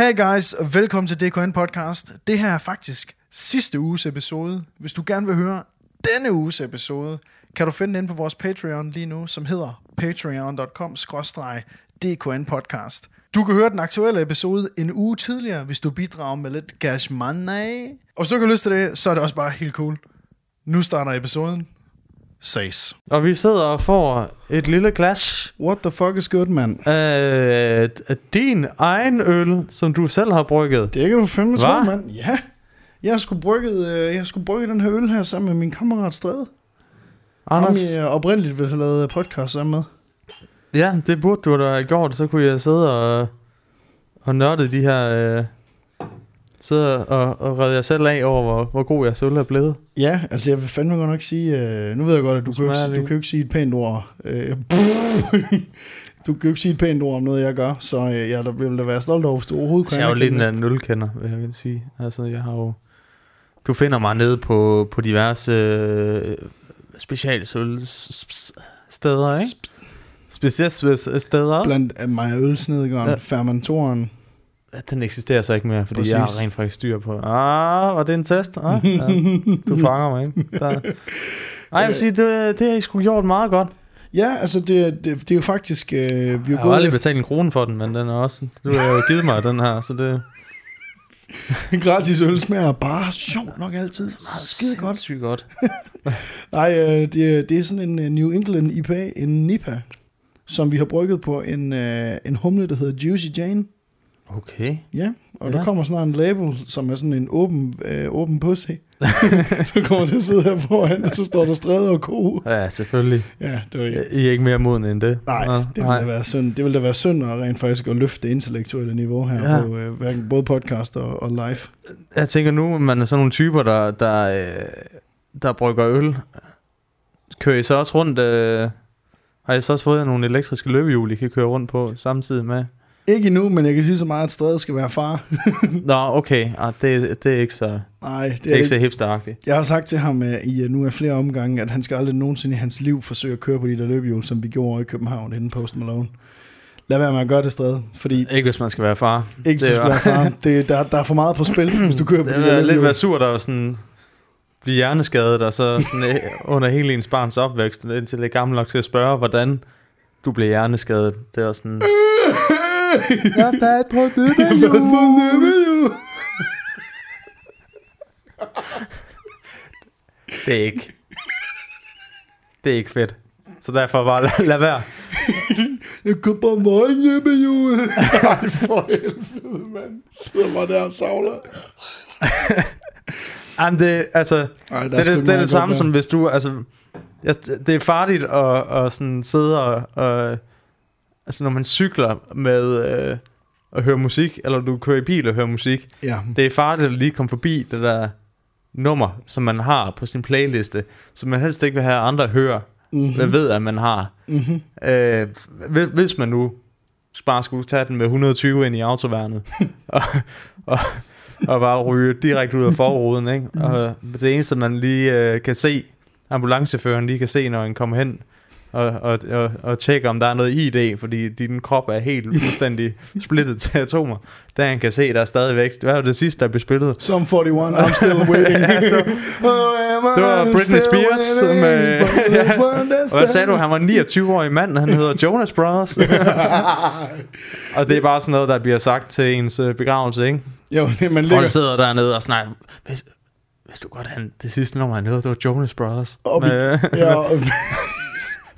Hey guys, og velkommen til DKN Podcast. Det her er faktisk sidste uges episode. Hvis du gerne vil høre denne uges episode, kan du finde den inde på vores Patreon lige nu, som hedder patreon.com DKN Podcast. Du kan høre den aktuelle episode en uge tidligere, hvis du bidrager med lidt cash money. Og hvis du ikke har lyst til det, så er det også bare helt cool. Nu starter episoden. Says. Og vi sidder og får et lille glas What the fuck is good, man? af, din egen øl, som du selv har brygget. Det kan du fandme Hva? tro, mand. Ja. Jeg har sgu brygget, øh, jeg har sgu brygget den her øl her sammen med min kammerat Stræde. Anders, Ham, jeg oprindeligt ville have lavet podcast sammen med. ja, det burde du da have gjort, så kunne jeg sidde og, og nørde de her... Øh, sidde og, og redde jer selv af over, hvor, hvor god jeres øl er blevet. Ja, altså jeg vil fandme godt nok sige, øh, nu ved jeg godt, at du kan, Smager ikke, det du kan ikke sige et pænt ord. Øh, du kan jo ikke sige et pænt ord om noget, jeg gør, så øh, jeg der vil da være stolt over, hvis du overhovedet kunne jeg er jo lidt en ølkender, vil jeg vil sige. Altså, jeg har jo... Du finder mig nede på, på diverse øh, specialsølsteder, ikke? Specialsteder. det. Blandt af mig ølsnedgården, ja. fermentoren. Den eksisterer så ikke mere, fordi Præcis. jeg har rent faktisk styr på. Ah, var det en test? Ah, ja. Du fanger mig, ikke? Der. Ej, jeg vil sige, det, det har I sgu gjort meget godt. Ja, altså det, det, det er jo faktisk, øh, vi er Jeg har aldrig betalt en krone for den, men den er også... Du har jo givet mig den her, så det... gratis øl smager bare sjovt nok altid. Skide godt. Sygt godt. Nej, øh, det, er- det er sådan en øh, New England IPA, en NIPA, som vi har brygget på en, øh, en humle, der hedder Juicy Jane. Okay. Ja, og Ja. der kommer snart en label, som er sådan en åben, øh, åben pussy. så kommer til at sidde her foran, og så står der stræde og ko. Ja, selvfølgelig. Ja, det var ikke. I er ikke mere moden end det. Nej, Nå, det vil, da være synd. det vil da være synd at rent faktisk at løfte det intellektuelle niveau her Ja. ja. på øh, hverken både podcast og, og live. Jeg tænker nu, man er sådan nogle typer, der, der, øh, der brygger øl. Kører I så også rundt... Øh, har I så også fået nogle elektriske løbehjul, I kan køre rundt på samtidig med? Ikke endnu, men jeg kan sige så meget, at stræde skal være far. Nå, okay. Ah, det, det er ikke så, Nej, det det er ikke det så ikke. hipsteragtigt. Jeg har sagt til ham øh, i øh, nu er flere omgange, at han skal aldrig nogensinde i hans liv forsøge at køre på de der løbehjul, som vi gjorde i København inden Post Malone. Lad være med at gøre det stræde, fordi Ikke hvis man skal være far. ikke du er skal være far. Det, der, der er for meget på spil, hvis du kører på Det de der er lidt være sur, der er sådan blive hjerneskadet, og så sådan, øh, under hele ens barns opvækst, indtil det er gammel nok til at spørge, hvordan du blev hjerneskadet. Det er sådan... Jeg er bad på løbehjul. Det er ikke... Det er ikke fedt. Så derfor bare lad, lad være. Jeg går på meget løbehjul. Nej, for helvede, mand. Sidder bare der og savler. Jamen det, altså, Ej, det, er det, det, er det samme som hvis du, altså, jeg, det er farligt at, at sådan sidde og, og, altså når man cykler med øh, at høre musik, eller du kører i bil og hører musik, Ja, det er farligt at lige komme forbi det der nummer, som man har på sin playliste, som man helst ikke vil have andre høre, mm-hmm. hvad ved at man har. mm-hmm. Øh, hvis- man nu bare skulle tage den med 120 ind i autoværnet, og, og, og bare ryge direkte ud af forruden, ikke? Og det eneste, man lige øh, kan se, ambulanceføren lige kan se, når han kommer hen og, og, og, og tjekke, om der er noget ID, fordi din krop er helt fuldstændig splittet til atomer. Der han kan se, der er stadigvæk, det var det sidste, der blev spillet. Some 41, I'm still waiting. Ja, det Det var Britney Spears med... Og hvad sagde du? Han var en 29-årig mand, han hedder Jonas Brothers. og det er bare sådan noget, der bliver sagt til ens øh, begravelse, ikke? Jo, det, man Folk ligger sidder dernede og snakker. Hvis, hvis du godt, han, det sidste nummer, han hørte, det var Jonas Brothers. op i, Med- ja,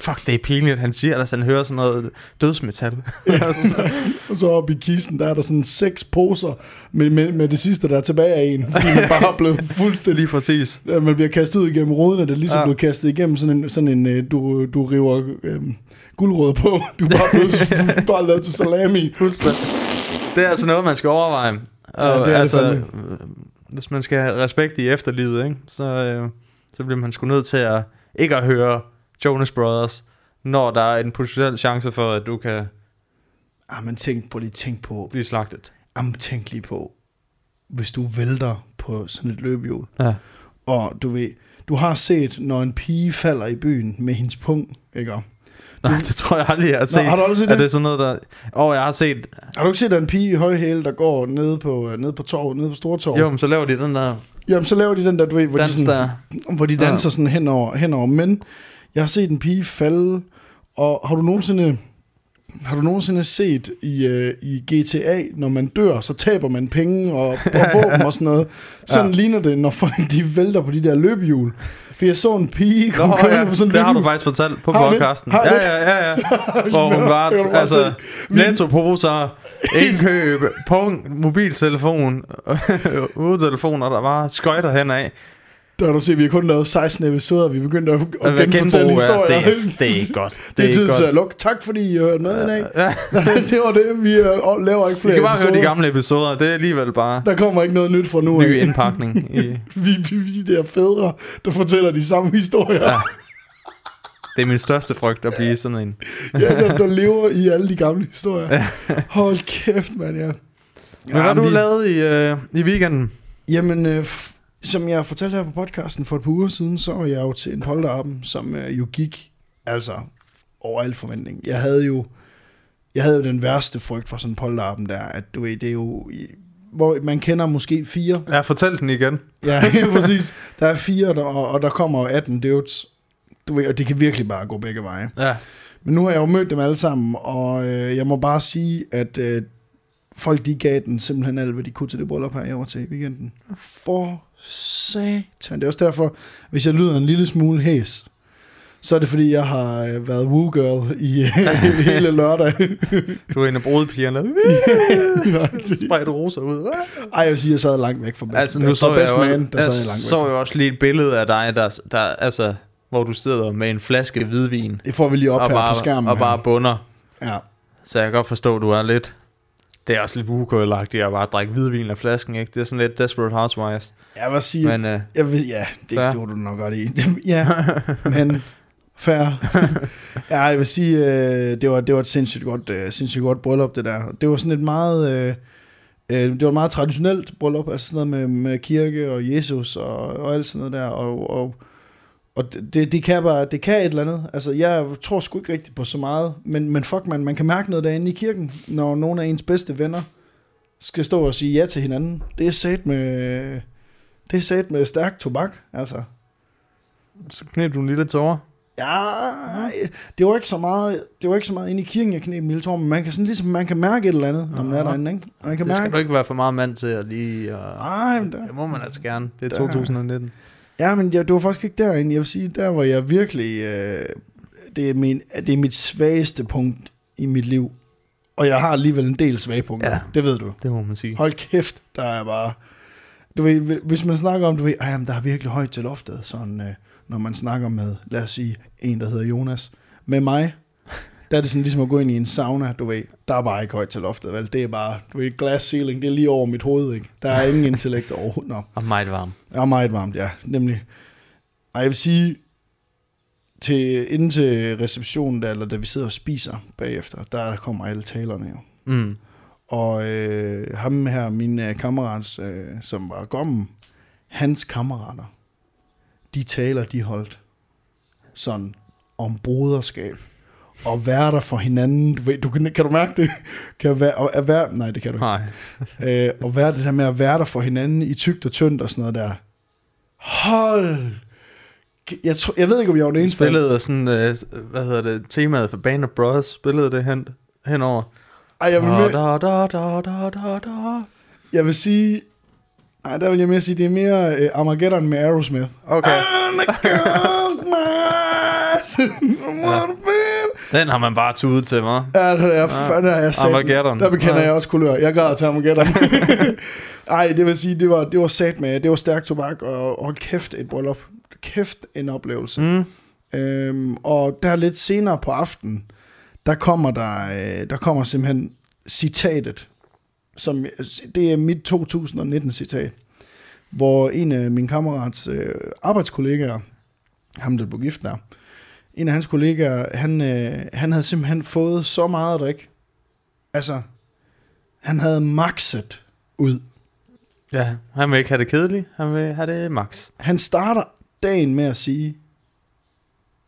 Fuck, det er pinligt, han siger, at han hører sådan noget dødsmetal. og så oppe i kisten, der er der sådan seks poser med, med, med det sidste, der er tilbage af en. Fordi man bare er blevet fuldstændig... Lige præcis. Ja, Man bliver kastet ud igennem ruden, og det er ligesom Ja. ja. blevet kastet igennem sådan en, sådan en øh, du, du river øhm, guldrød på. Du er bare blevet bare lavet til salami. Fuldstændig. Det er altså noget, man skal overveje. Og, Ja, det er det altså, fandme. øh, hvis man skal have respekt i efterlivet, ikke? Så, øh, så bliver man sgu nødt til at ikke at høre Jonas Brothers, når der er en potentiel chance for, at du kan Ah, men tænk på lige, tænk på. blive slagtet. Jamen, tænk lige på, hvis du vælter på sådan et løbehjul, Ja. og du ved, du har set, når en pige falder i byen med hendes pung, ikke? Nej, det tror jeg aldrig, jeg har set. har du aldrig set Er det? det sådan noget, der... Åh, oh, jeg har set... Har du ikke set, er en pige i højhæle, der går nede på, øh, nede på torv, nede på Stortorv? Jo, men så laver de den der Jamen, så laver de den der, du ved, hvor, de, dans sådan, der. hvor de danser sådan henover, henover. Men jeg har set en pige falde, og har du nogensinde... Har du nogensinde set i, øh, i GTA, når man dør, så taber man penge og, og våben og sådan noget. Sådan ja. ligner det, når folk de vælter på de der løbehjul. For jeg så en pige Nå, komme kørende ja, på sådan en det har du faktisk fortalt på Har podcasten. Har Ja, ja, ja, ja. Hvor hun var, altså, se. nettoposer, indkøb, punkt, mobiltelefon, udetelefon, og der var skøjter henad. Der har du set, vi har kun lavet 16 episoder, vi er begyndt at, at genfortælle er, historier. det, er, det er godt. det Det er tid ikke til at godt. lukke. Tak fordi I hørte med i dag. Ja, det var det. Vi øh, laver ikke I flere kan bare høre episoder. de gamle episoder. Det er alligevel bare Der kommer ikke noget nyt fra nu af. ny indpakning. I, vi, vi, vi der fædre, der fortæller de samme historier. ja. Det er min største frygt at blive sådan en. ja, der, der lever i alle de gamle historier. Hold kæft, mand, ja. Hvad har du vi- lavet i, øh, i weekenden? Jamen, øh, f- som jeg fortalte her på podcasten for et par uger siden, så var jeg jo til en polterappen, som øh, jo gik altså over al forventning. Jeg havde jo jeg havde jo den værste frygt for sådan en polterappen der, at du ved, det er jo, hvor man kender måske fire. Jeg har fortalt den igen. Ja, præcis. Der er fire, der, og, og der kommer jo 18 dudes. Du ved, og det kan virkelig bare gå begge veje. Ja. Men nu har jeg jo mødt dem alle sammen, og øh, jeg må bare sige, at øh, folk de gav den simpelthen alt, hvad de kunne til det bryllup her, jeg var til i weekenden. For satan. Det er også derfor, hvis jeg lyder en lille smule hæs, så er det fordi, jeg har øh, været woo-girl i øh, hele lørdag. Du er en af brudepigerne. Spredte roser ud. Ej, jeg vil sige, jeg sad langt væk fra best, Altså, nu så jeg, best man, der jeg sad jeg langt væk. så jo også lige et billede af dig, der, der altså, hvor du sidder med en flaske hvidvin. Det får vi lige op her bare, på skærmen. Og bare bunder. Ja. Så jeg kan godt forstå, at du er lidt... Det er også lidt ugekølagtigt at bare drikke hvidvin af flasken, ikke? Det er sådan lidt Desperate Housewives. Jeg vil sige, Men øh, Jeg ved, ja, det, Fair. var du nok godt i. ja, men fair. ja, jeg vil sige, øh, det, var, det var et sindssygt godt, øh, sindssygt godt bryllup, det der. Det var sådan et meget, øh, øh, det var et meget traditionelt bryllup, altså sådan noget med, med kirke og Jesus og, og alt sådan noget der, og, og, og det, det, kan bare, det kan et eller andet. Altså, jeg tror sgu ikke rigtigt på så meget, men, men fuck man, man kan mærke noget derinde i kirken, når nogle af ens bedste venner skal stå og sige ja til hinanden. Det er sat med, det er sat med stærk tobak, altså. så knep du en lille tårer. Ja, det var ikke så meget, det var ikke så meget inde i kirken, jeg knep en lille tår, men man kan sådan ligesom, man kan mærke et eller andet, når man er derinde, ikke? Man kan Det skal mærke, du ikke være for meget mand til at lige... Og... Ej, men der, Det må man altså gerne. Det er Der- 2019. ja, men jeg, det var faktisk ikke derinde. Jeg vil sige, der var jeg virkelig, øh, det, er min, det er mit svageste punkt i mit liv. Og jeg har alligevel en del svage punkter, Ja. det ved du. Det må man sige. Hold kæft, der er bare... Du ved, hvis man snakker om, du ved, jamen, der er virkelig højt til loftet, sådan, øh, når man snakker med, lad os sige, en, der hedder Jonas. Med mig, der er det sådan ligesom at gå ind i en sauna, du ved. Der er bare ikke højt til loftet, vel? Det er bare, du ved, glass ceiling, det er lige over mit hoved, ikke? Der er ingen intellekt overhovedet. Nå, Og meget varm. det er meget varmt, ja, nemlig. Og jeg vil sige, til, inden til receptionen, der, eller da vi sidder og spiser bagefter, der kommer alle talerne jo. Mm. Og øh, ham her, min øh, kammerat, øh, som var gommen, hans kammerater, de taler, de holdt sådan om broderskab og være der for hinanden. Du, ved, du kan, kan du mærke det? Kan være, og, at være, nej, det kan du ikke. Nej. Øh, og være det der med at være der for hinanden i tygt og tyndt og sådan noget der. Hold! Jeg, tror, jeg ved ikke, om jeg var den eneste. Spillede sådan, øh, hvad hedder det, temaet for Band of Brothers, spillede det hen, henover. Ej, jeg vil, Da, da, da, da, da, da, jeg vil sige... Ej, der vil jeg mere sige, det er mere øh, Armageddon med Aerosmith. Okay. And the ghost mice, wanna be- Den har man bare tudet til, hva'? Ja, det er fandme, jeg sat. Armageddon. Der bekender Ja. jeg også kulør. Jeg græder til Armageddon. Ej, det vil sige, det var, det var sat med, det var stærk tobak, og, og hold kæft et bryllup. Kæft en oplevelse. Mm. Øhm, og der lidt senere på aftenen, der kommer der, øh, der kommer simpelthen citatet, som det er mit 2019 citat, hvor en af min kammerats øh, arbejdskollegaer, ham der blev gift der, en af hans kollegaer, han, øh, han havde simpelthen fået så meget at drikke. Altså, han havde maxet ud. Ja, han vil ikke have det kedeligt. Han vil have det max. Han starter dagen med at sige,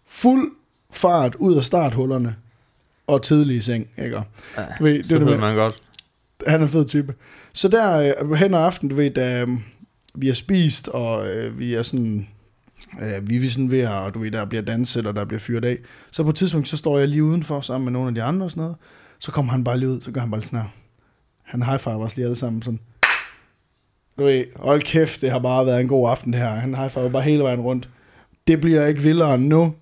fuld fart ud af starthullerne, og tidlig i seng, ikke? Ja, Du ved, det så det ved man godt. Han er en fed type. Så der øh, hen ad aften, du ved, da øh, vi har spist, og øh, vi er sådan, øh, vi er sådan ved at, du ved, der bliver danset, og der bliver fyret af. Så på et tidspunkt, så står jeg lige udenfor sammen med nogle af de andre og sådan noget. Så kommer han bare lige ud, så gør han bare sådan her. Han high os lige alle sammen sådan. Du ved, hold kæft, det har bare været en god aften det her. Han high bare hele vejen rundt. Det bliver ikke vildere end nu,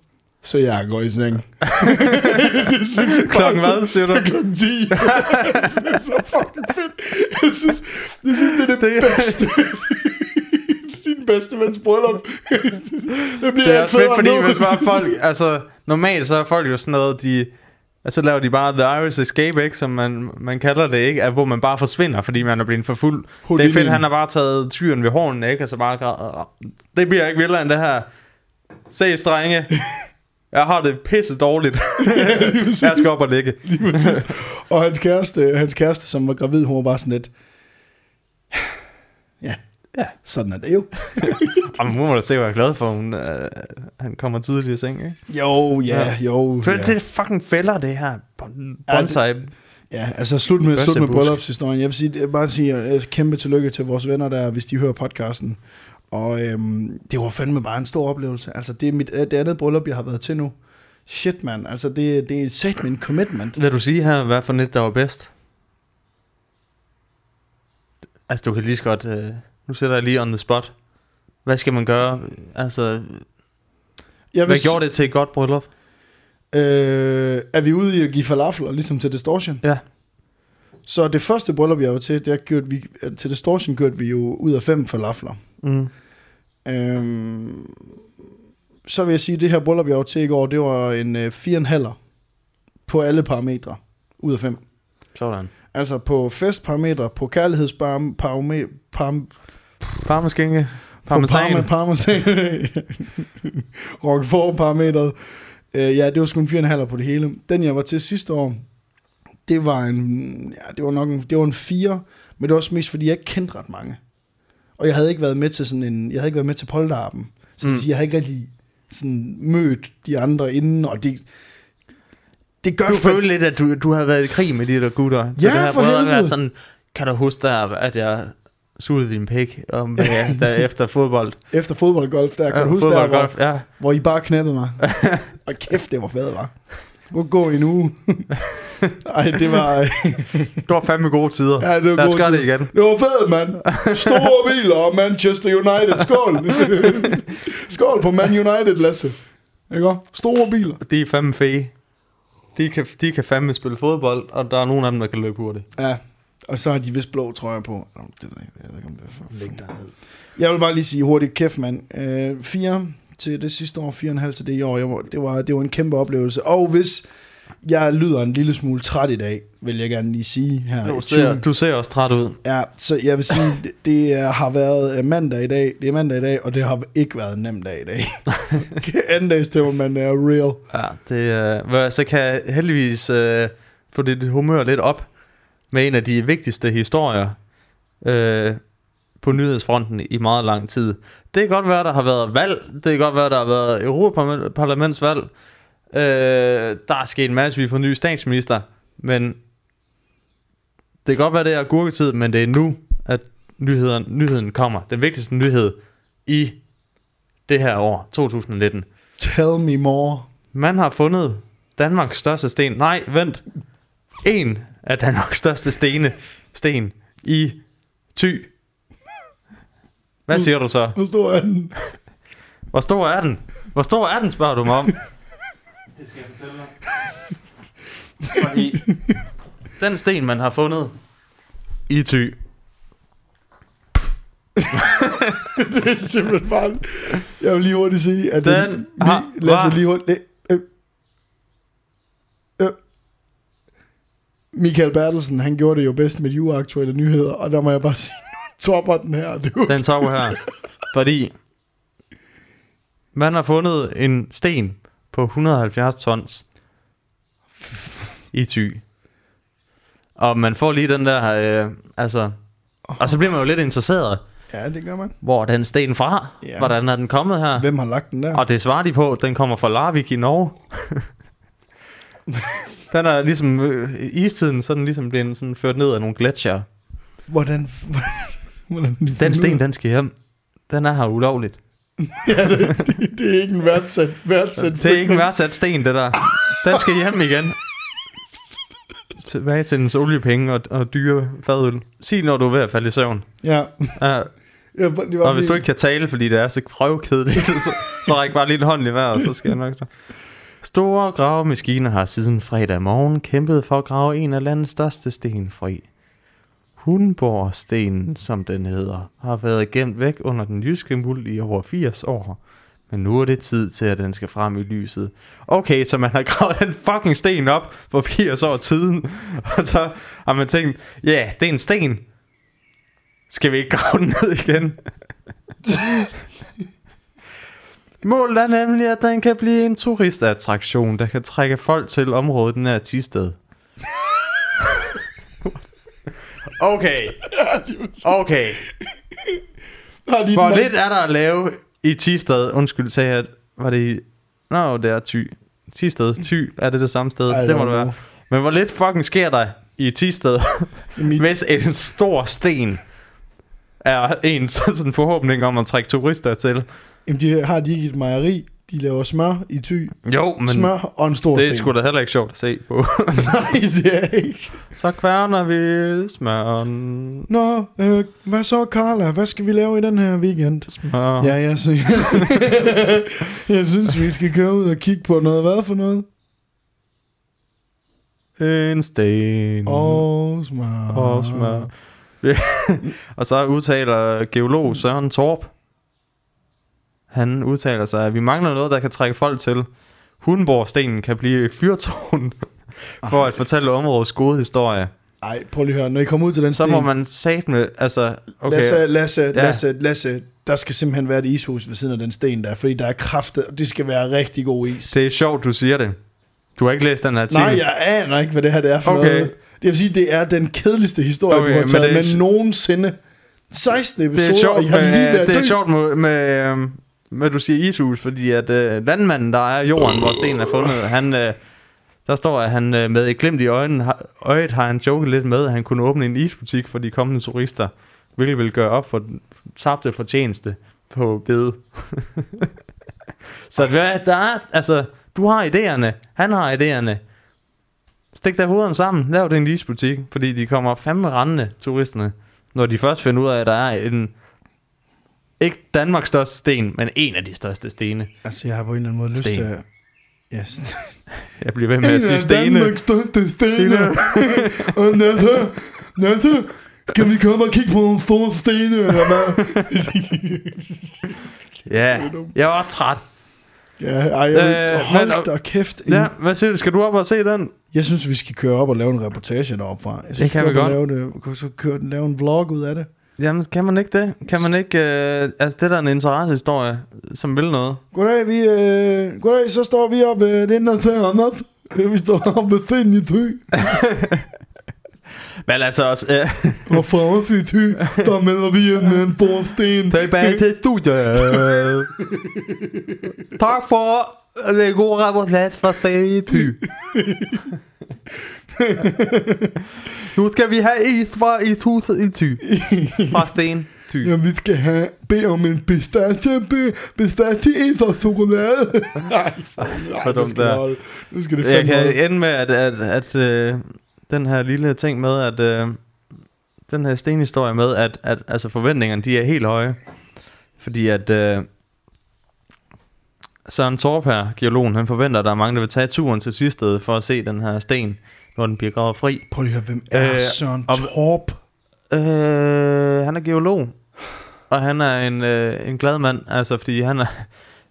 så jeg går i seng. Klokken så- hvad, siger du? er klokken 10. jeg synes, det er så fucking fedt. Jeg synes, jeg synes det er det, Det- bedste. Din bedste vens bryllup. det bliver Det er også fedt, fordi nu. hvis bare folk, altså normalt så er folk jo sådan noget, de, altså laver de bare The Irish Escape, ikke, som man, man kalder det, ikke, at, hvor man bare forsvinder, fordi man er blevet for fuld. Det er Houdini. fedt, han har bare taget tyren ved hornen, ikke, altså bare, gra- det bliver ikke vildere end det her. Se, strenge, jeg har det pisse dårligt. jeg skal op og ligge. Og hans kæreste, hans kæreste, som var gravid, hun var bare sådan lidt, ja, Ja. sådan er det jo. Jamen, nu må du se, hvor jeg er glad for, hun, øh, han kommer tidligt i seng, ikke? Jo, ja, jo. For Ja. det er fucking fælder, det her. Bon- Ja, det- Bonsai. Ja, altså slut med, slut med bryllupshistorien. Jeg vil sige, jeg vil bare sige øh, kæmpe tillykke til vores venner der, hvis de hører podcasten. Og øhm, det var fandme bare en stor oplevelse. Altså, det er mit, det andet bryllup, jeg har været til nu. Shit, mand. Altså, det, det er sat min commitment. Vil du sige her, hvad for net, der var bedst? Altså, du kan lige så godt... Øh, nu sætter jeg lige on the spot. Hvad skal man gøre? Altså, Jeg hvad s- gjorde det til et godt bryllup? Øh, er vi ude i at give falafler, ligesom til Distortion? Ja. Så det første bryllup, jeg var til, der gjorde vi, til Distortion gjorde vi jo ud af fem falafler. Mm. Øhm, så vil jeg sige, at det her bryllup, jeg var til i går, det var en øh, 4,5 på alle parametre ud af 5. Sådan. Altså på festparametre, på kærlighedsparametre, par, Parmeskænke. på Parmesan. parme, parmesan, roquefort parametret. Øh, ja, det var sgu en 4,5 på det hele. Den, jeg var til sidste år, det var en, ja, det var nok en, det var en 4, men det var også mest, fordi jeg ikke kendte ret mange. Og jeg havde ikke været med til sådan en, jeg havde ikke været med til polterappen. Så Mm. sige, jeg har ikke rigtig sådan mødt de andre inden, og det, det gør Du for- følte lidt, at du, du havde været i krig med de der gutter. Så Ja, det her for helvede. er sådan, kan du huske der, at jeg sugede din pik om, ja, der efter fodbold? efter fodboldgolf, der kan Ja, du huske der, fodbold, hvor, golf, ja. hvor I bare knæppede mig. og kæft, det var fedt, var. Gå gå i uge. Ej, det var... Det var fandme gode tider. Ja, det var Lad os gøre det igen. Det var fedt, mand. Store biler og Manchester United. Skål. Skål på Man United, Lasse. Ikke? Store biler. De er fandme fede. De kan, de kan fandme spille fodbold, og der er nogen af dem, der kan løbe hurtigt. Ja. Og så har de vist blå trøjer på. Nå, Det ved jeg ikke. Jeg ved ikke, om det er for... dernede. Jeg vil bare lige sige hurtigt, kæft mand. Øh, fire til det sidste år, fire og en halv til det i år. Jeg var, det, var, det var en kæmpe oplevelse. Og hvis jeg lyder en lille smule træt i dag, vil jeg gerne lige sige her. Du ser, du ser også træt ud. Ja, så jeg vil sige, det, det har været mandag i dag. Det er mandag i dag, og det har ikke været en nem dag i dag. Anden dags til, man er real. Ja, det, øh, så kan jeg heldigvis øh, få dit humør lidt op med en af de vigtigste historier øh, på nyhedsfronten i meget lang tid. Det kan godt være, der har været valg. Det kan godt være, der har været Europaparlamentsvalg. Øh, der er sket en masse, vi får ny statsminister. Men det kan godt være, det er gurketid, men det er nu, at nyheden, nyheden kommer. Den vigtigste nyhed i det her år, 2019. Tell me more. Man har fundet Danmarks største sten. Nej, vent. En af Danmarks største stene, sten i Thy. Hvad siger du så? Hvor stor er den? Hvor stor er den? Hvor stor er den, spørger du mig om? Det skal jeg fortælle dig. Fordi den sten, man har fundet i Thy, det er simpelthen bare... Jeg vil lige hurtigt sige, at Den den, har- Lasse var- lige hurtigt... Øh, øh, øh. Michael Bertelsen, han gjorde det jo bedst med de uaktuelle nyheder, og der må jeg bare sige, topper den her. Du. den topper her. Fordi man har fundet en sten på 170 tons i Thy. Og man får lige den der, øh, altså... Og så bliver man jo lidt interesseret. Ja, det gør man. Hvor er den sten fra? Ja. Hvordan er den kommet her? Hvem har lagt den der? Og det svarer de på, den kommer fra Larvik i Norge. den er ligesom, øh, istiden, så den ligesom blevet sådan ført ned af nogle gletsjer. Hvordan... hvordan de Den sten, den skal hjem. Den er her ulovligt. ja, det, det, det, er ikke en værdsat, værdsat Det er ikke en værdsat sten, det der. Den skal hjem igen. Tilbage til dens oliepenge og, og dyre fadøl. Sig, når du er ved at falde i søvn. Ja. Ja, ja det var og hvis fordi- du ikke kan tale, fordi det er så røvkedeligt, så, så ræk bare lige en hånd i vejret, så skal jeg nok. Store gravemaskiner har siden fredag morgen kæmpet for at grave en af landets største sten fri. Hundborgstenen, som den hedder, har været gemt væk under den jyske muld i over 80 år. Men nu er det tid til, at den skal frem i lyset. Okay, så man har gravet den fucking sten op for 80 år siden. Og så har man tænkt, ja, yeah, det er en sten. Skal vi ikke grave den ned igen? Målet er nemlig, at den kan blive en turistattraktion, der kan trække folk til området nær Tisted. okay, okay. Hvor lidt er der at lave i Tisted? Undskyld, sagde jeg, var det i... Nå, det er Ty. Tisted, Ty, er det det samme sted? I det må det være. Men hvor lidt fucking sker der i Tisted, hvis en stor sten er en sådan forhåbning om at trække turister til? Jamen, de har de ikke et mejeri. De laver smør i ty. Jo, men smør og en stor det er sten. sgu da heller ikke sjovt at se på. Nej, det er ikke. Så kværner vi smøren. Nå, øh, hvad så, Carla? Hvad skal vi lave i den her weekend? Smør. Ja, ja, så jeg synes, vi skal køre ud og kigge på noget. Hvad for noget? En sten. Og smør. Og smør. Ja. og så udtaler geolog Søren Torp. Han udtaler sig, at vi mangler noget, der kan trække folk til. Hunborgstenen kan blive fyrtårn for at fortælle områdets gode historie. Ej, prøv lige at høre. Når I kommer ud til den Så sten... må man sat med, altså, okay, Lasse, Lasse, Ja. Lasse, Lasse, der skal simpelthen være et ishus ved siden af den sten der, fordi der er kraftet, og det skal være rigtig god is. det er sjovt, du siger det. Du har ikke læst den her artikel. Nej, jeg aner ikke, hvad det her det er for Okay. noget. Det vil sige, det er den kedeligste historie, Okay, du har men taget det er med nogensinde. 16 episoder, det er sjovt, og I har lige været det er død. sjovt med, med, øhm, med, du siger ishus, fordi at øh, landmanden, der er jorden, hvor stenen er fundet, han, øh, der står, at han øh, med et glimt i øjnene, har, øjet har han joket lidt med, at han kunne åbne en isbutik for de kommende turister, hvilket vil gøre op for den tabte fortjeneste på bede. Så hvad, der er, altså, du har idéerne, han har idéerne. Stik der hovederne sammen, lav det en isbutik, fordi de kommer fandme rendende, turisterne, når de først finder ud af, at der er en, ikke Danmarks største sten, men en af de største stene. Altså, jeg har på en eller anden måde lyst Sten. til at... Yes. Jeg bliver ved med at sige stene. Danmarks største stene. og Nasse, Nasse, kan vi komme og kigge på nogle store stene, eller hvad? Ja, jeg var træt. ja, ej, jeg, Øh, hold men- da kæft. En, Ja, hvad siger du? Skal du op og se den? Jeg synes, vi skal køre op og lave en reportage deroppe fra. Jeg synes, kan vi op godt. Lave det, så køre, den- lave en vlog ud af det. Jamen, kan man ikke det? Kan man ikke... Øh, altså, det der er en interessehistorie, som vil noget. Goddag, vi, øh, goddag, så står vi op ved den der til Anders. Vi står op ved Finn i Thy. Men altså også... Øh, Og fra i Thy, der melder vi ind med en stor sten. tilbage til studiet. tak for det gode reportage fra Fæty. nu skal vi have is fra ishuset i Thy. Fra Sten Thy. Ja, vi skal have bede om en pistache, pistache is og chokolade. Nej, for, nej, nu skal der. Nu skal det Jeg fandme holde. kan ende med, at, at, at øh, den her lille ting med, at øh, den her stenhistorie med, at, at altså forventningerne, de er helt høje. Fordi at øh, Søren Torp her, geologen, han forventer, at der er mange, der vil tage turen til Svisted for at se den her sten, når den bliver gravet fri. Prøv lige at høre, hvem er Øh, Søren og- Torp? Øh, han er geolog, og han er en, øh, en glad mand, altså fordi han er...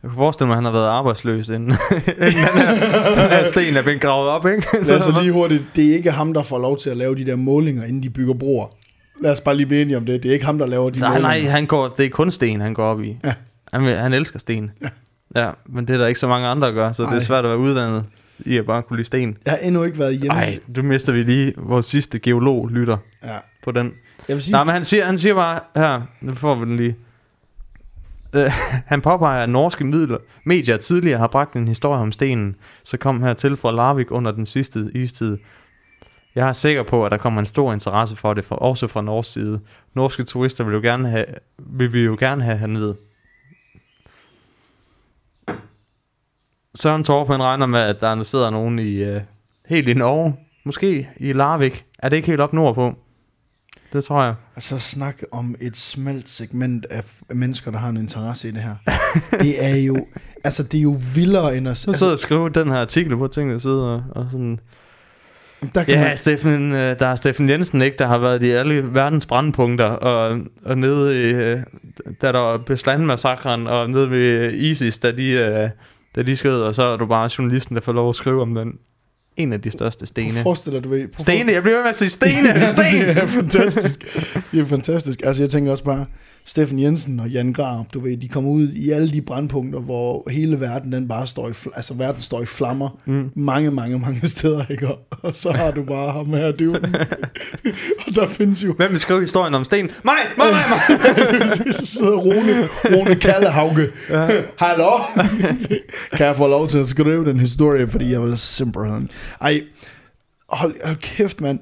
Jeg kan forestille mig, at han har været arbejdsløs, inden, inden den, her, den her sten er blevet gravet op, ikke? Lad os lige hurtigt, det er ikke ham, der får lov til at lave de der målinger, inden de bygger broer. Lad os bare lige blive enige om det. Det er ikke ham, der laver de Nej, målinger. nej, han går, det er kun sten, han går op i. Ja. Han, han elsker sten. Ja. Ja, men det er der ikke så mange andre, der gør, så Ej. det er svært at være uddannet i at bare kunne lide sten. Jeg har endnu ikke været hjemme. Nej, du mister vi lige vores sidste geolog lytter. Ja. på den. Jeg vil sige, Nej, men han siger, han siger bare, her, nu får vi den lige. Uh, han påpeger, at norske midler, medier tidligere har bragt en historie om stenen, så kom her til fra Larvik under den sidste istid. Jeg er sikker på, at der kommer en stor interesse for det, for, også fra norsk side. Norske turister vil, jo gerne have, vil vi jo gerne have hernede. Søren Torp, han regner med, at der sidder nogen i, uh, helt i Norge, måske i Larvik. Er det ikke helt op nordpå? Det tror jeg. altså snak om et smalt segment af mennesker, der har en interesse i det her. det er jo, altså det er jo vildere end at... Så sidder og skriver den her artikel på tingene side og, og sådan... der kan Ja, man, Steffen, øh, der er Steffen Jensen, ikke, der har været i alle verdens brandpunkter, og, og nede i, øh, da der var Beslan-massakren, og nede ved ISIS, da de, øh, da de skød, og så er du bare journalisten, der får lov at skrive om den. En af de største stene. Forestil dig, du ved... prøv- Stene, jeg bliver ved med at sige stene, sten! det er fantastisk. Det er fantastisk. Altså, jeg tænker også bare, Steffen Jensen og Jan Grab, du ved, de kommer ud i alle de brandpunkter, hvor hele verden, den bare står i, altså verden står i flammer. Mm. Mange, mange, mange steder, ikke? Og så har du bare ham her, du. og der findes jo... Hvem vil skrive historien om sten? Mig, mig, mig, mig! så sidder Rune, Rune Kallehauge. Ja. Hallo? kan jeg få lov til at skrive den historie, fordi jeg vil simpelthen... Ej, hold, hold kæft, mand.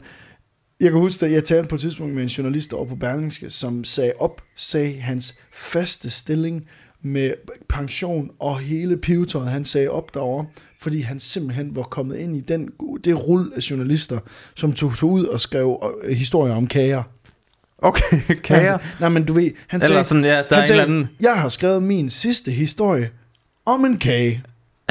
Jeg kan huske, at jeg talte på et tidspunkt med en journalist over på Berlingske, som sagde op, sagde hans faste stilling med pension og hele pivetøjet, han sagde op derovre, fordi han simpelthen var kommet ind i den, det rull af journalister, som tog, tog ud og skrev øh, historier om kager. Okay, kager. Altså, nej, men du ved, han sagde, Eller sådan, ja, der er han en sagde, eller anden... jeg har skrevet min sidste historie om en kage.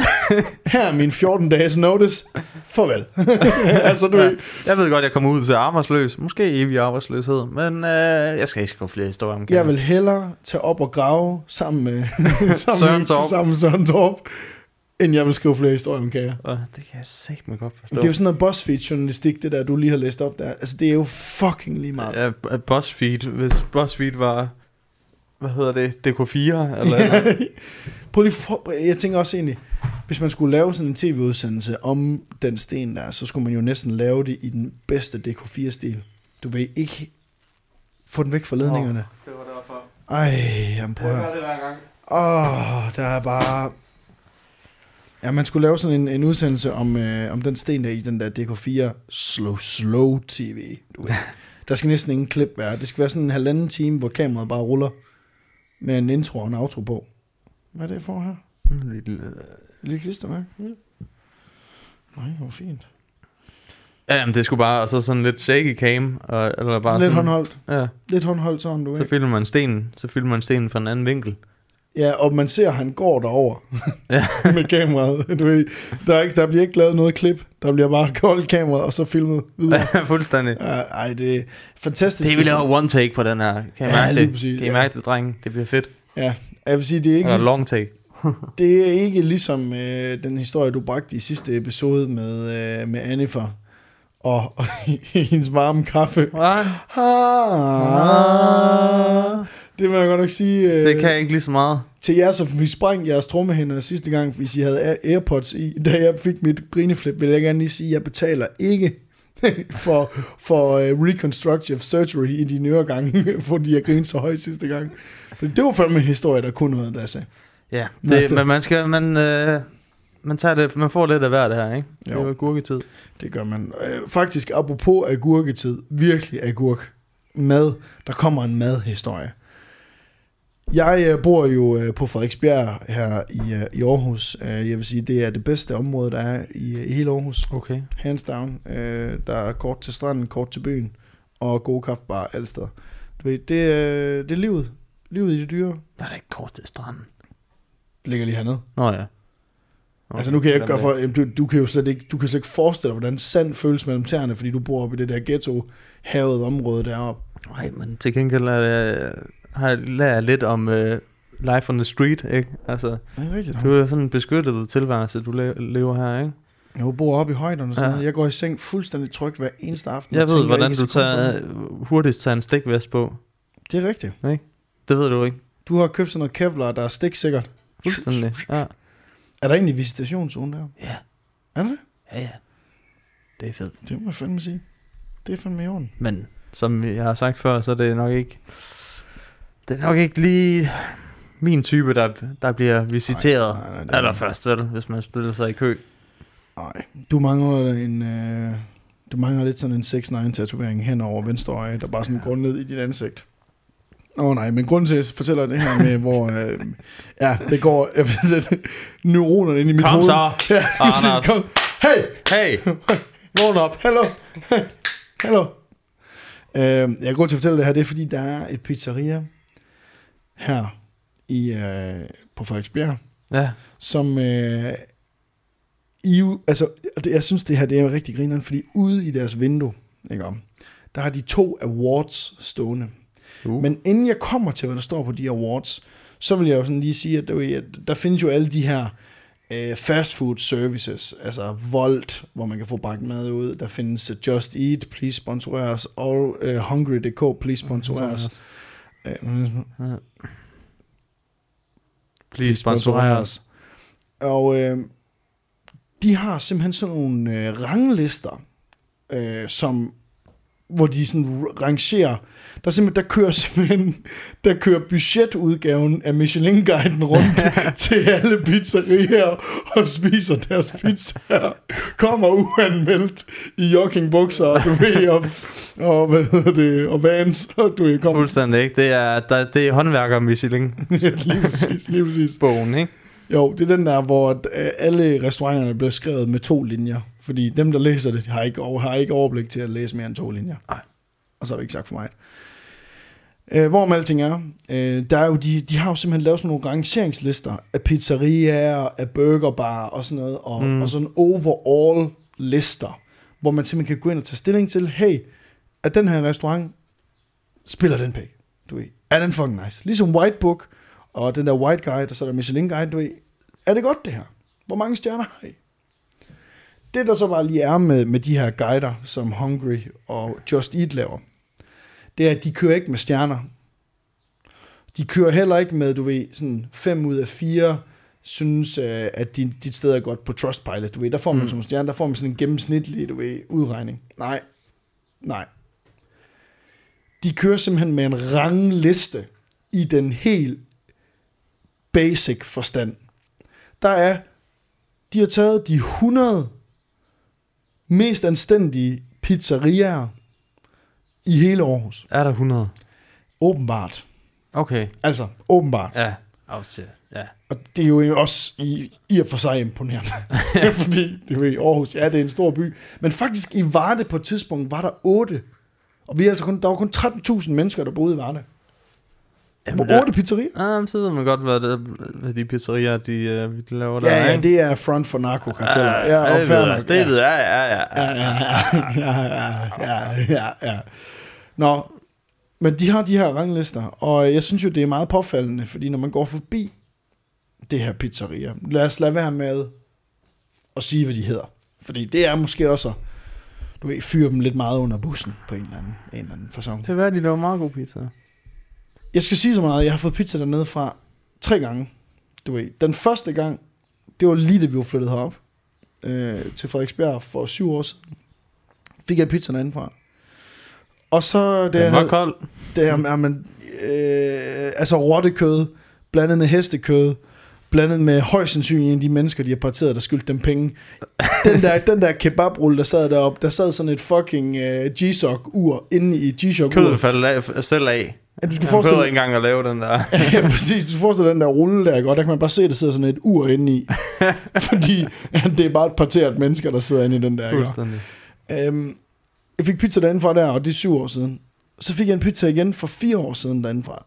Her er min 14 dages notice. Farvel. altså, du Ja. Jeg ved godt, jeg kommer ud til arbejdsløs. Måske evig arbejdsløshed. Men øh, jeg skal ikke skrive flere historier om jeg vil hellere tage op og grave sammen med, sammen sammen med Søren Torp, end jeg vil skrive flere historier om kager. Det kan jeg satme godt forstå. Det er jo sådan noget BuzzFeed-journalistik, det der, du lige har læst op der. Altså, det er jo fucking lige meget. Ja, BuzzFeed. Hvis BuzzFeed var... Hvad hedder det? DK4? Eller, Prøv lige for, jeg tænker også egentlig, hvis man skulle lave sådan en tv-udsendelse om den sten der, så skulle man jo næsten lave det i den bedste DK4-stil. Du vil ikke få den væk fra ledningerne. Det var derfor. Ej, jamen prøv at det hver gang. Åh, der er bare... Ja, man skulle lave sådan en, en udsendelse om, øh, om den sten der i den der DK4 slow, slow tv. Du ved. Der skal næsten ingen klip være. Det skal være sådan en halvanden time, hvor kameraet bare ruller med en intro og en outro på. Hvad er det for her? Lille... Et lille klistermærke? Ja. Nej, hvor fint. Ja, jamen, det skulle bare... Og så sådan lidt shaky cam. Og, eller bare Lidt sådan, håndholdt. Ja, Lidt håndholdt sådan, du så ved. filmer man stenen. Så filmer man stenen fra en anden vinkel. Ja, og man ser, at han går derover Ja. med kameraet. Du ved, der, er ikke, der bliver ikke lavet noget klip. Der bliver bare holdt kameraet, og så filmet videre. Fuldstændig. Ja, Ej, det er fantastisk. Det vi laver one take på den her. Kan I Ja, mærke det? præcis, Kan I ja. mærke det, drenge? Det bliver fedt. Ja, jeg vil sige, det er ikke, Eller long take. det er ikke ligesom øh, den historie, du bragte i sidste episode med, øh, med Annifer. Og, og hendes varme kaffe. Ah, Ah, det må jeg godt nok sige. Øh, det kan jeg ikke lige så meget. Til jer, som vi sprang jeres trommehænder sidste gang, hvis I havde Air- Airpods i, da jeg fik mit grineflip, vil jeg gerne lige sige, at jeg betaler ikke for, for uh, reconstructive surgery i de nye gange, fordi jeg grinede så højt sidste gang. For det var fandme en historie, der kunne noget, Lasse. Ja, det, men man skal, man, øh, man, tager det, man får lidt af hver det her, ikke? Det er Jo. jo gurketid. Det gør man. Øh, faktisk, apropos agurketid, virkelig agurk, mad, der kommer en madhistorie. Jeg øh, bor jo øh, på Frederiksbjerg her i, øh, i Aarhus. Jeg vil sige, det er det bedste område, der er i, i hele Aarhus. Okay. Hands down. Der er kort til stranden, kort til byen, og gode kaffebarer alle steder. Du ved, det, er, det er livet. Livet i det dyre. Der er da ikke kort til stranden. Det ligger lige hernede. Nå ja. Okay. Altså nu kan jeg ikke gøre for, jamen, du, du, kan jo slet ikke, du kan slet ikke forestille dig, hvordan sand føles mellem tæerne, fordi du bor oppe i det der ghetto-havet område deroppe. Nej, men til gengæld er det, har jeg lært lidt om uh, life on the street, ikke? Altså, Det er rigtigt. du er sådan en beskyttet tilværelse, du le- lever her, ikke? Jeg bor oppe i højderne og sådan Ja. Jeg går i seng fuldstændig trygt hver eneste aften. Jeg ved, tænker hvordan ikke du tager, hurtigst tager en stikvest på. Det er rigtigt. Det ved du ikke. Du har købt sådan noget Kevlar, der er stiksikkert. Fuldstændig. Ja. Er der egentlig visitationszone der? ja. Er der det? Ja, ja. Det er fedt. Det må jeg fandme sige. Det er fandme i orden. Men som jeg har sagt før, så er det nok ikke... Det er nok ikke lige min type, der, der bliver visiteret Nej, nej, nej, er- allerførst, vel, hvis man stiller sig i kø. Nej, du mangler en... Øh, du mangler lidt sådan en 6-9-tatovering hen over venstre øje, der bare sådan går ned i dit ansigt. Åh oh, nej, men grunden til, at jeg fortæller det her med, hvor... Øh, ja, det går... Det, neuronerne inde i mit Kom hoved. så, Ja, Anders. kom. Hey, Hey, vågn op. hallo. hallo. Øh, jeg går til at fortælle det her, det er fordi, der er et pizzeria her i, øh, på Frederiksbjerg, Ja, som øh, i, altså, det, jeg synes det her det er rigtig grineren, fordi ude i deres vindue, ikke om, der har de to awards stående. Uh. Men inden jeg kommer til, hvad der står på de awards, så vil jeg jo sådan lige sige, at der, der findes jo alle de her øh, fast food services, altså Volt, hvor man kan få bragt mad ud. Der findes Just Eat, please sponsorer os, og øh, Hungry.dk, please sponsorer os. Please sponsorer os. Og øh, de har simpelthen sådan nogle øh, ranglister, øh, som hvor de sådan rangerer. Der, er simpelthen, der kører simpelthen der kører budgetudgaven af Michelin-guiden rundt til alle pizzerier og spiser deres pizzaer. Kommer uanmeldt i joggingbukser og du ved, og, og, hvad hedder det, og vans, og du ved, kommer Fuldstændig ikke. Det er, der, det er håndværker Michelin lige præcis, lige præcis. bogen, ikke? Jo, det er den der, hvor øh, alle restauranterne bliver skrevet med to linjer. Fordi dem, der læser det, har ikke, over, har ikke overblik til at læse mere end to linjer. Nej. Og så har vi ikke sagt for mig. Øh, hvorom alting er, øh, der er jo de, de har jo simpelthen lavet sådan nogle rangeringslister af pizzeriaer, af burgerbar og sådan noget, og, mm. og sådan overall lister, hvor man simpelthen kan gå ind og tage stilling til, hey, at den her restaurant spiller den pæk, du ved. Er den fucking nice? Ligesom White Book, og den der White Guide, og så er der Michelin Guide, du ved. Er det godt det her? Hvor mange stjerner har I? Det der så bare lige er med, med de her guider, som Hungry og Just Eat laver, det er, at de kører ikke med stjerner. De kører heller ikke med, du ved, sådan 5 ud af 4 synes, øh, at dit, dit sted er godt på Trustpilot. Du ved, der får man Mm. nogle stjerner, der får man sådan en gennemsnitlig, du ved, udregning. Nej, nej. De kører simpelthen med en rangliste i den helt basic forstand. Der er, de har taget de 100 mest anstændige pizzeriaer i hele Aarhus. Er der 100? Åbenbart. Okay, Altså, åbenbart. ja. Aftil. Ja. Og det er jo også i, i og for sig imponerende. Fordi det er jo i Aarhus, ja, det er en stor by. Men faktisk i Varde på et tidspunkt var der 8. Og vi er altså kun, der var kun 13.000 mennesker, der boede i Varde. Hvor der- 8 pizzerier? Men så ved man godt, hvad, det, hvad de pizzerier, de, øh, de laver der. Ja, ja, det er front for narkokarteller. Ja, Ja, og det fair ved nok, jeg. Det ved jeg, ja, ja, Ja, ja. ja, ja, ja, ja, ja, ja. Nå, men de har de her ranglister, og jeg synes jo, det er meget påfaldende, fordi når man går forbi det her pizzeria, lad os lade være med at sige, hvad de hedder. Fordi det er måske også, du ved, fyre dem lidt meget under bussen på en eller anden, en eller anden fasong. Det er værd, de laver meget god pizza. Jeg skal sige så meget, jeg har fået pizza dernede fra tre gange. Du ved, den første gang, det var lige det, vi var flyttet herop øh, til Frederiksberg for syv år siden. Fik jeg en pizza derinde fra. Og så det Den var kold. det er, er man, øh, altså rottekød, blandet med hestekød, blandet med højst sandsynligt en af de mennesker, de har parteret, der skyldte dem penge. Den der, den der kebabrulle, der sad deroppe, der sad sådan et fucking øh, G-Shock-ur inde i G-Shock-ur. Kødet faldt af, selv af. Ja, du skal Jeg forestille ikke engang at lave den der. ja, præcis. Du forestiller dig den der rulle der, godt? Der kan man bare se, at der sidder sådan et ur inde i. Fordi det er bare et parteret mennesker, der sidder inde i den der. Fuldstændig. Øhm, jeg fik pizza derinde fra der, og det er syv år siden. Så fik jeg en pizza igen for fire år siden derinde fra.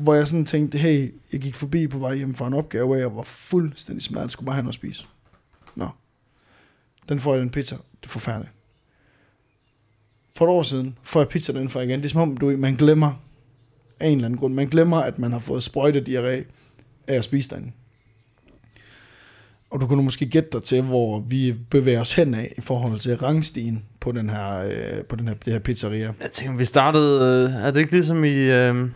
Hvor jeg sådan tænkte, hey, jeg gik forbi på vej hjem fra en opgave, og jeg var fuldstændig smadret. Jeg skulle bare have noget at spise. Nå. Den får jeg den pizza. Det er forfærdeligt. For et år siden får jeg pizza den for igen. Det er som om, du, man glemmer af en eller anden grund. Man glemmer, at man har fået sprøjtediarré af at spise den. Og du kunne måske gætte dig til, hvor vi bevæger os hen af i forhold til rangstigen på den her, øh, på den her, det her pizzeria. Jeg tænker, vi startede... Øh, er det ikke ligesom i, øh,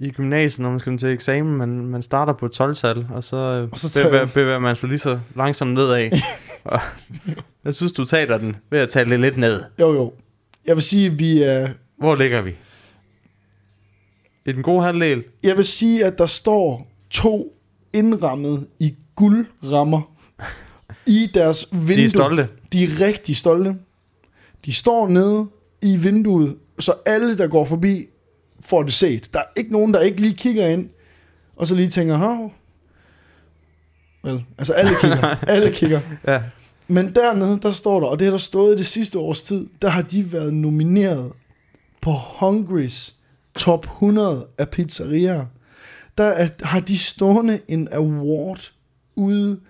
i gymnasiet, når man skal til eksamen? Man, man starter på 12-tal, og så, øh, Og så bevæger, bevæger man sig lige så langsomt nedad. og, jeg synes, du taler den ved at tale det lidt ned. Jo, jo. Jeg vil sige, vi er, Hvor ligger vi? I den gode halvdel? Jeg vil sige, at der står to indrammet i guldrammer i deres vindue. De er stolte. De er rigtig stolte. De står nede i vinduet, så alle, der går forbi, får det set. Der er ikke nogen, der ikke lige kigger ind, og så lige tænker, Hov. Vel, altså alle kigger. alle kigger. Ja. Men dernede, der står der, og det har der stået det sidste års tid, der har de været nomineret på Hungrys top 100 af pizzerier. Der er, har de stående en award ude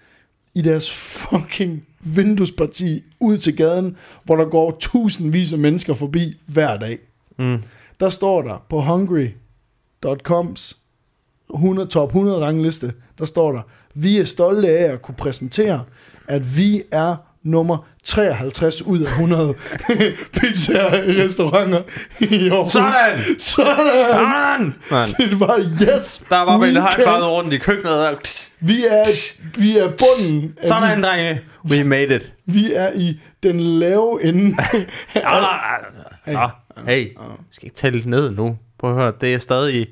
i deres fucking vinduesparti ud til gaden, hvor der går tusindvis af mennesker forbi hver dag. Mm. Der står der på hungry.coms 100, top 100 rangliste, der står der, vi er stolte af at kunne præsentere, at vi er nummer 53 ud af 100 pizza-restauranter i Aarhus. Sådan! Sådan! Sådan! Man. Det var yes! Der var vel en high five rundt i køkkenet. Der. Vi er, vi er bunden. Sådan, drenge. We made it. Vi er i den lave ende. Ah, Så, hey, skal ikke tælle ned nu. Prøv at høre, det er stadig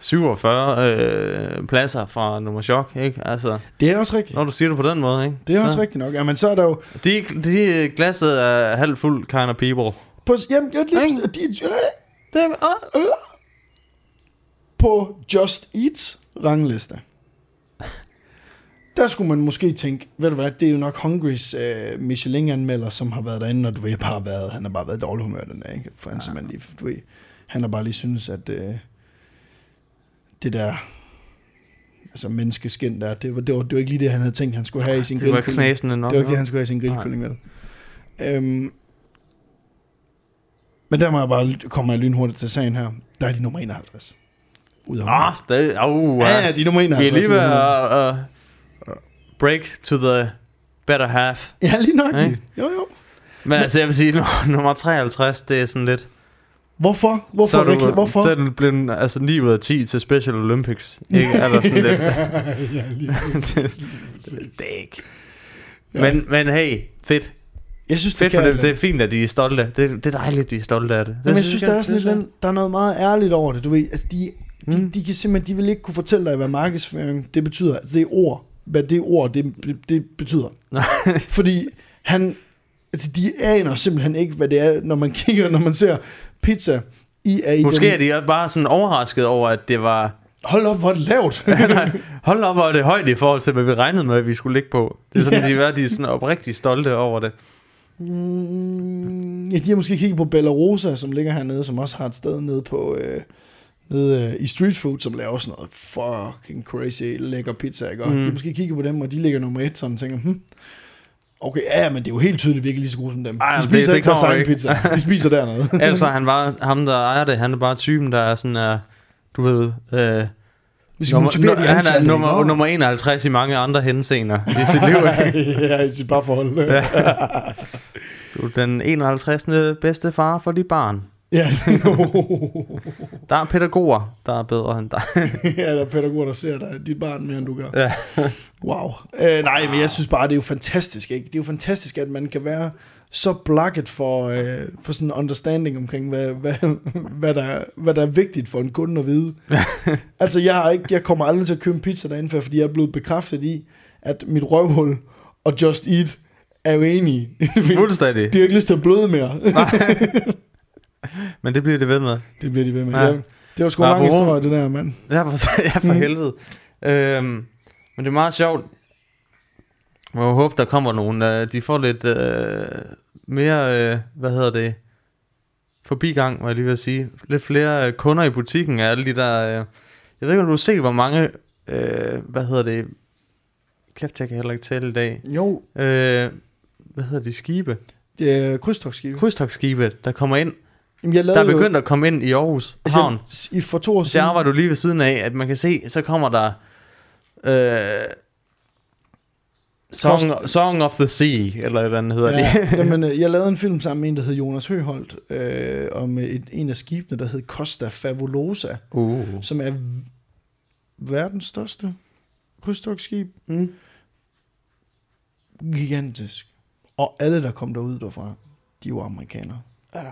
47 øh, pladser fra nummer chok, ikke? Altså, det er også rigtigt. når du siger det på den måde, ikke? Det er også så. rigtigt nok. Jamen, så er der jo... De, de glasset er halvt fuld kind of people. På, jamen, jeg, lige, de, øh, Det er, øh, på Just Eats rangliste. Der skulle man måske tænke, ved du hvad, det er jo nok Hungrys øh, Michelin-anmelder, som har været derinde, og du ved, bare har været, han har bare været i dårlig humør den dag, ikke? For han, ja. lige, du ved, han har bare lige synes, at øh, det der, altså menneskeskin der, det var, det, var, det var ikke lige det, han havde tænkt, han skulle have i sin det var grillkylling. knæsende nok. Det var ikke det, han skulle have i sin grillkylling, vel? Øhm, men der må jeg bare komme lynhurtigt til sagen her. Der er de nummer 51. Ud af Ah, det, uh, Ja, ja, de er nummer Vi 51. er lige ved af 100. at uh, break to the better half. Ja, lige nok. Ikke? Jo, jo. Men altså, jeg vil sige, nu- nummer 53, det er sådan lidt... Hvorfor? Hvorfor? så er du, Hvorfor? Så er den blevet altså 9 ud af 10 til Special Olympics. Ikke? Er der sådan lidt... ja, lige det, det er ikke. Men, men hey, fedt. Jeg synes, det, Fedt kan dem. Det er fint, at de er stolte. Det, det er dejligt, de er stolte af det. det Men jeg synes, der er sådan det eller andet- der er noget meget ærligt over det. Du ved, altså de, de, Mm. de kan simpelthen, de vil ikke kunne fortælle dig, hvad markedsføring det betyder. Altså det er ord. Hvad det ord, det, det betyder. Fordi han, altså de aner simpelthen ikke, hvad det er, når man kigger, når man ser pizza. I er i Måske den, er de bare sådan overrasket over, at det var... Hold op, hvor er det lavt. Hold op, hvor er det højt i forhold til, hvad vi regnede med, at vi skulle ligge på. Det er sådan, Ja. de, er, de er sådan oprigtigt stolte over det. Mm, ja, de har måske kigget på Bella Rosa, som ligger hernede, som også har et sted nede på... Øh, nede øh, i street food, som laver sådan noget fucking crazy lækker pizza, ikke? Og Mm. de måske kigget på dem, og de ligger nummer et, sådan og tænker, hm, okay, ja, ja, men det er jo helt tydeligt, vi ikke lige så gode som dem. Ej, de det- spiser det ikke deres egen pizza, de spiser dernede. Ellers er han bare, ham der ejer det, han er bare typen, der er sådan, uh, du ved, øh, Vi skal nummer, motivere de han er nummer, nummer 51 i mange andre henseender i sit liv. ja, i sit parforhold. Du er den 51. bedste far for dit barn. Ja. Der er pædagoger, der er bedre end dig. ja, der er pædagoger, der ser dig, dit barn mere, end du gør. ja. Wow. Øh, nej, men jeg synes bare, det er jo fantastisk, ikke? Det er jo fantastisk, at man kan være så blakket for, øh, for sådan en understanding omkring, hvad, hvad, hvad, der, hvad der er vigtigt for en kunde at vide. altså, jeg, har ikke, jeg kommer aldrig til at købe en pizza derinde fordi jeg er blevet bekræftet i, at mit røvhul og Just Eat er jo enige. Fuldstændig. De har ikke lyst til at bløde mere. Men det bliver det ved med. det bliver de ved med. Ja. Ja. Det var sgu en lang historie, det der, mand. Ja, for, ja, for helvede. Øhm, men det er meget sjovt. Jeg må håbe, der kommer nogen. De får lidt øh, mere, øh, hvad hedder det, forbigang, var jeg lige at sige. Lidt flere øh, kunder i butikken af alle de der... Øh, jeg ved ikke, om du har set, hvor mange, øh, hvad hedder det, kæft, jeg kan heller ikke tælle i dag. Jo, Øh, hvad hedder de, skibe? det er krydstogsskive. Krydstogsskibe, der kommer ind. Jamen, jeg Der er jo- begyndt at komme ind i Aarhus altså, Havn. I for to år siden. jeg arbejder jo lige ved siden af, at man kan se, så kommer der øh, Song, Song of the Sea, eller hvad den hedder Ja, det. jamen, øh, jeg lavede en film sammen med en, der hed Jonas Høholdt, øh, om et, en af skibene, der hed Costa Fabulosa, uh. som er verdens største krydstogsskib. Mm. Gigantisk. Og alle, der kom derud derfra, de var amerikanere. Ja.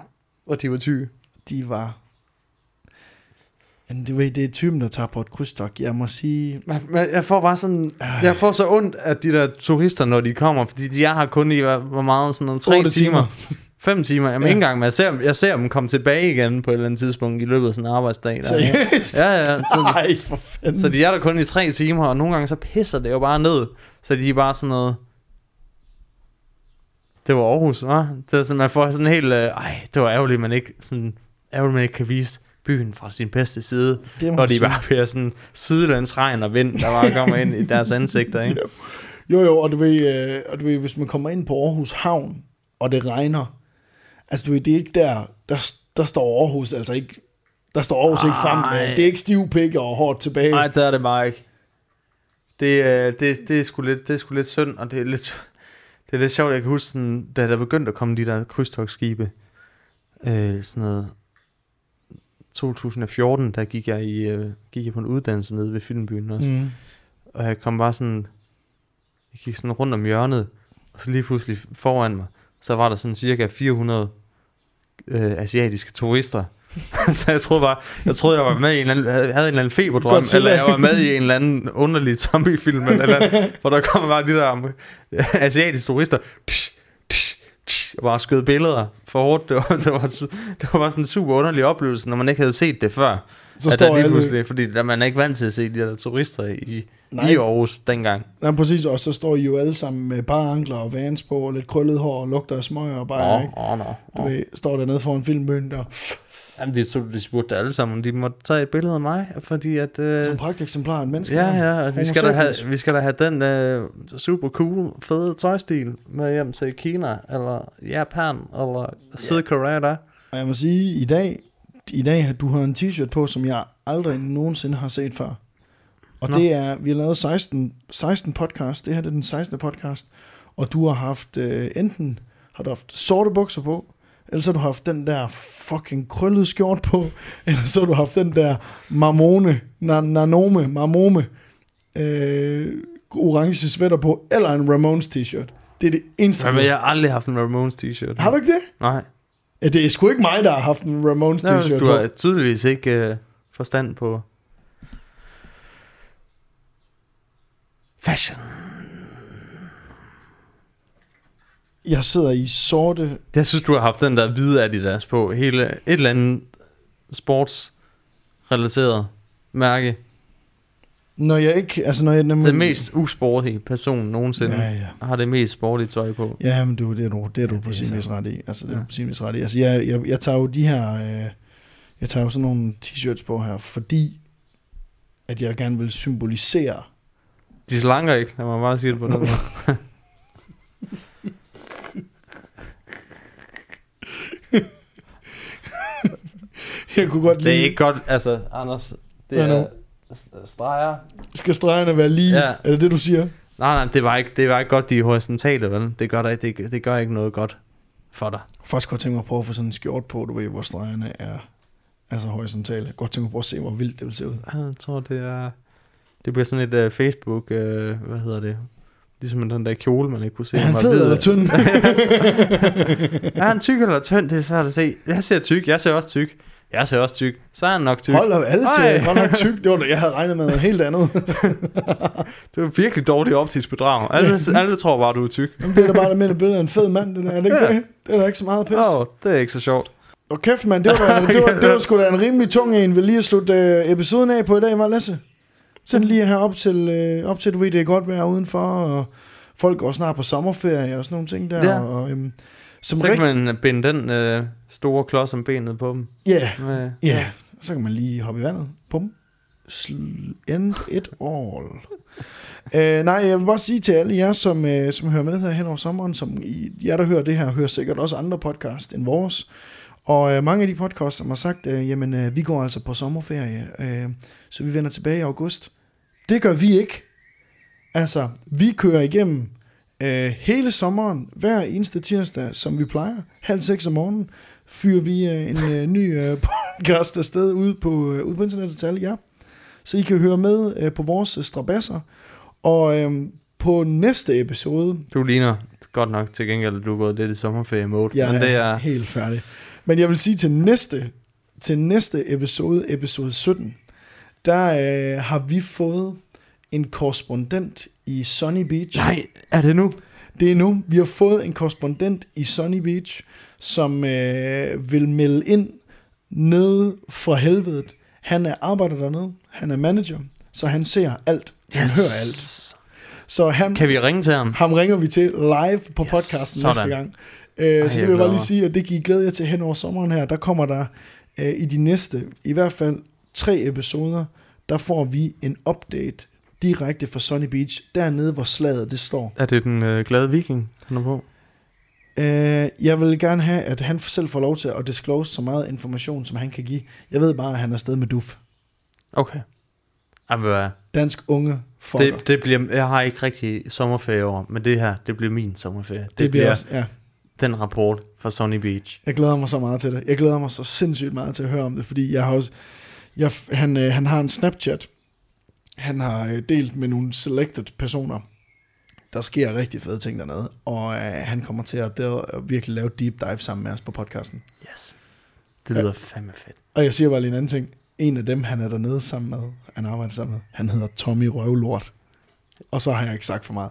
Og de var tykke. De var... Jamen, det, ved, det er typen, der tager på et krydstogt. Jeg må sige... Jeg får bare sådan... Ej. Jeg får så ondt af de der turister, når de kommer, fordi de er her kun i, hvor meget, sådan noget, tre Otte timer. Fem timer. Jamen Ja. ikke engang, men jeg ser, dem- jeg ser dem komme tilbage igen på et eller andet tidspunkt i løbet af sådan en arbejdsdag. Der. Seriøst? Ja, ja. Så, Ej, for fanden. så de er der kun i tre timer, og nogle gange så pisser det jo bare ned. Så de er bare sådan noget... Det var Aarhus, hva'? Det var sådan, man får sådan en helt... Øh, ej, det var ærgerligt, man ikke, sådan, ærgerligt, man ikke kan vise byen fra sin bedste side. det man de bare bliver sådan sydlands regn og vind, der bare kommer ind i deres ansigter, ikke? Jo, jo, og du, ved, øh, og du ved, hvis man kommer ind på Aarhus Havn, og det regner, altså du ved, det er ikke der, der, der står Aarhus, altså ikke, der står Aarhus ikke frem, Ej. øh, det er ikke stiv pik og hårdt tilbage. Nej, det er det bare ikke. Det, øh, det, det, er sgu lidt, det er sgu lidt synd, og det er lidt, det er lidt sjovt, jeg kan huske, sådan, da der begyndte at komme de der krydstogsskibe, øh, sådan noget, 2014, der gik jeg, i, øh, gik jeg på en uddannelse nede ved Filmbyen også, mm. Og jeg kom bare sådan, jeg gik sådan rundt om hjørnet, og så lige pludselig foran mig, så var der sådan cirka 400 øh, asiatiske turister. så jeg troede bare, jeg troede, jeg var med i en eller anden, havde en eller anden feberdrøm, Godzilla. eller jeg var med i en eller anden underlig zombiefilm, eller, eller hvor der kommer bare de der asiatiske turister, tsh, tsh, tsh, og bare skød billeder for hårdt. Det var, det, var, det var bare sådan en super underlig oplevelse, når man ikke havde set det før. Så står der lige alle, pludselig, fordi der, man er ikke vant til at se de der turister i, Nej. i Aarhus dengang. nej, præcis, og så står I jo alle sammen med bare ankler og vans på, og lidt krøllet hår og lugter af smøger og bare, Åh, ikke? åh, nå. Du åh. ved, står dernede foran filmbyen der. Jamen, de, så, de spurgte alle sammen, om de måtte tage et billede af mig, fordi at... Øh, Som pragteksemplar en menneske. ja, ja, vi skal, da have, vi skal da have den øh, super cool, fede tøjstil med hjem til Kina, eller Japan, eller Sydkorea der. Og jeg må sige, i dag, i dag du har en t-shirt på, som jeg aldrig nogensinde har set før. Og Nå. det er, vi har lavet 16, 16 podcast, det her det er den 16. podcast, og du har haft, øh, enten har du haft sorte bukser på, eller så har du haft den der fucking krøllede skjort på, eller så har du haft den der marmone, na, nanome, marmome, øh, orange sweater på, eller en Ramones t-shirt. Det er det eneste. Du- jeg har aldrig haft en Ramones t-shirt. Har du ikke det? Nej. Ja, det er sgu ikke mig, der har haft en Ramones t-shirt du har tydeligvis ikke øh, forstand på fashion. Jeg sidder i sorte... Jeg synes, du har haft den der hvide Adidas på. Hele et eller andet sportsrelateret mærke. Når jeg ikke... Altså, når jeg... Når Den mest usportige person nogensinde Ja, ja, har det mest sportige tøj på. Ja, men du, det er du, det er du Ja, på sin vis ret i. Altså, det er Ja. på sin vis ret i. Altså, jeg, jeg, jeg tager jo de her... Øh, jeg tager jo sådan nogle t-shirts på her, fordi at jeg gerne vil symbolisere... De slanker ikke, lad mig bare sige det på den måde. Jeg kunne godt Det er lide... ikke godt, altså Anders, det Hvad er st- streger. Skal stregerne være lige? Ja. Er det det, du siger? Nej, nej, det var ikke, det var ikke godt, de horisontale, vel? Det gør, der, ikke- det, det gør ikke noget godt for dig. Jeg faktisk godt tænke mig at prøve at få sådan en skjort på, du ved, hvor stregerne er altså horisontale. Godt tænke mig at prøve at se, hvor vildt det vil se ud. Jeg tror, det er... Det bliver sådan et uh, Facebook, uh, hvad hedder det? Ligesom den der kjole, man ikke kunne se. Er han fed eller tynd? Er han tyk eller tynd? Det er svært at se. Jeg ser tyk, jeg ser også tyk. Jeg ser også tyk. Så er han nok tyk. Hold da, alle ser godt nok tyk. Det var det, jeg havde regnet med noget helt andet. Det var virkelig dårligt optisk bedrag. Alle, alle tror bare, du er tyk. Jamen, det er da bare det med billede af en fed mand, det der. Er det ikke Ja. det? Det er da ikke så meget pis. Åh, oh, det er ikke så sjovt. Og kæft, mand, det var, det var, det var sgu da en rimelig tung en, vi lige at slutte øh, episoden af på i dag, var Lasse? Sådan lige her op til, øh, op til, du ved, det er godt vejr udenfor, og folk går snart på sommerferie og sådan nogle ting der. Ja. Og, øhm, som Så kan rigt- man binde den øh, store klods om benet på dem. Ja, Med, ja. Så kan man lige hoppe i vandet. Bum. Sl- End it all. uh, nej, jeg vil bare sige til alle jer, som, uh, som hører med her hen over sommeren, som I, jer, der hører det her, hører sikkert også andre podcast end vores. Og uh, mange af de podcasts, som har sagt, uh, jamen, uh, vi går altså på sommerferie, uh, så vi vender tilbage i august. Det gør vi ikke. Altså, vi kører igennem uh, hele sommeren, hver eneste tirsdag, som vi plejer, halv seks om morgenen, fyrer vi uh, en uh, ny uh, podcast afsted ude på, uh, ude på internettet til alle jer. Så I kan høre med uh, på vores uh, strabasser. Og um, på næste episode, Du ligner godt nok til gengæld, at du er gået lidt i sommerferie mode. jeg Men det er er, helt færdig. Men jeg vil sige til næste, til næste episode, episode 17, der øh, har vi fået en korrespondent i Sunny Beach. Nej, er det nu? Det er nu. Vi har fået en korrespondent i Sunny Beach, som øh, vil melde ind nede fra helvedet. Han er arbejder dernede. Han er manager, så han ser alt. Han yes. hører alt. Så han, Kan vi ringe til ham? ham ringer vi til live på Yes, podcasten sådan. næste gang. Øh, Ej, så vil jeg bare lige sige, at det kan I glæde jer til hen over sommeren her. Der kommer der øh, i de næste, i hvert fald tre episoder, der får vi en update direkte fra Sunny Beach, dernede hvor slaget det står. Er det den øh, glade viking, han er på? Øh, jeg vil gerne have, at han selv får lov til at disclose så meget information, som han kan give. Jeg ved bare, at han er afsted med duf. Okay. Du hvad? Dansk unge fucker. det, det bliver, jeg har ikke rigtig sommerferie over, men det her, det bliver min sommerferie. Det, det bliver også, ja. den rapport fra Sunny Beach. Jeg glæder mig så meget til det. Jeg glæder mig så sindssygt meget til at høre om det, fordi jeg har også, jeg, han, øh, han har en Snapchat, han har øh, delt med nogle selected personer. Der sker rigtig fede ting dernede, og øh, han kommer til at, der, at virkelig lave deep dive sammen med os på podcasten. Yes. Det lyder fandme fedt. Og jeg siger bare lige en anden ting. En af dem, han er dernede sammen med, han arbejder sammen med, han hedder Tommy Røvlort. Og så har jeg ikke sagt for meget.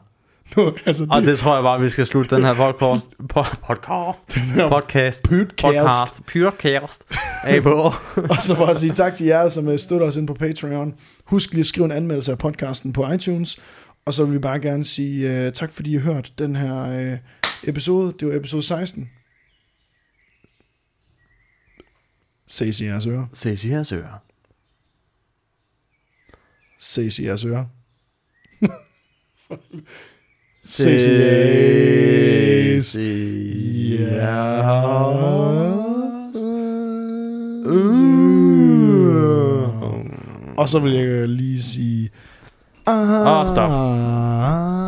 Nu, altså, Og det tror jeg bare, vi skal slutte den her podcast. Po- podcast. den her Podcast. podcast. Podcast. Podcast. Af på. Og så bare sige tak til jer, som øh, støtter os ind på Patreon. Husk lige at skrive en anmeldelse af podcasten på iTunes. Og så vil vi bare gerne sige uh, tak, fordi I har hørt den her uh, episode. Det var episode 16. Ses i jeres ører. Ses i jeres ører. Ses i jeres ører. Jeres Ses i Og så vil jeg lige sige... Ah, stop. Ah,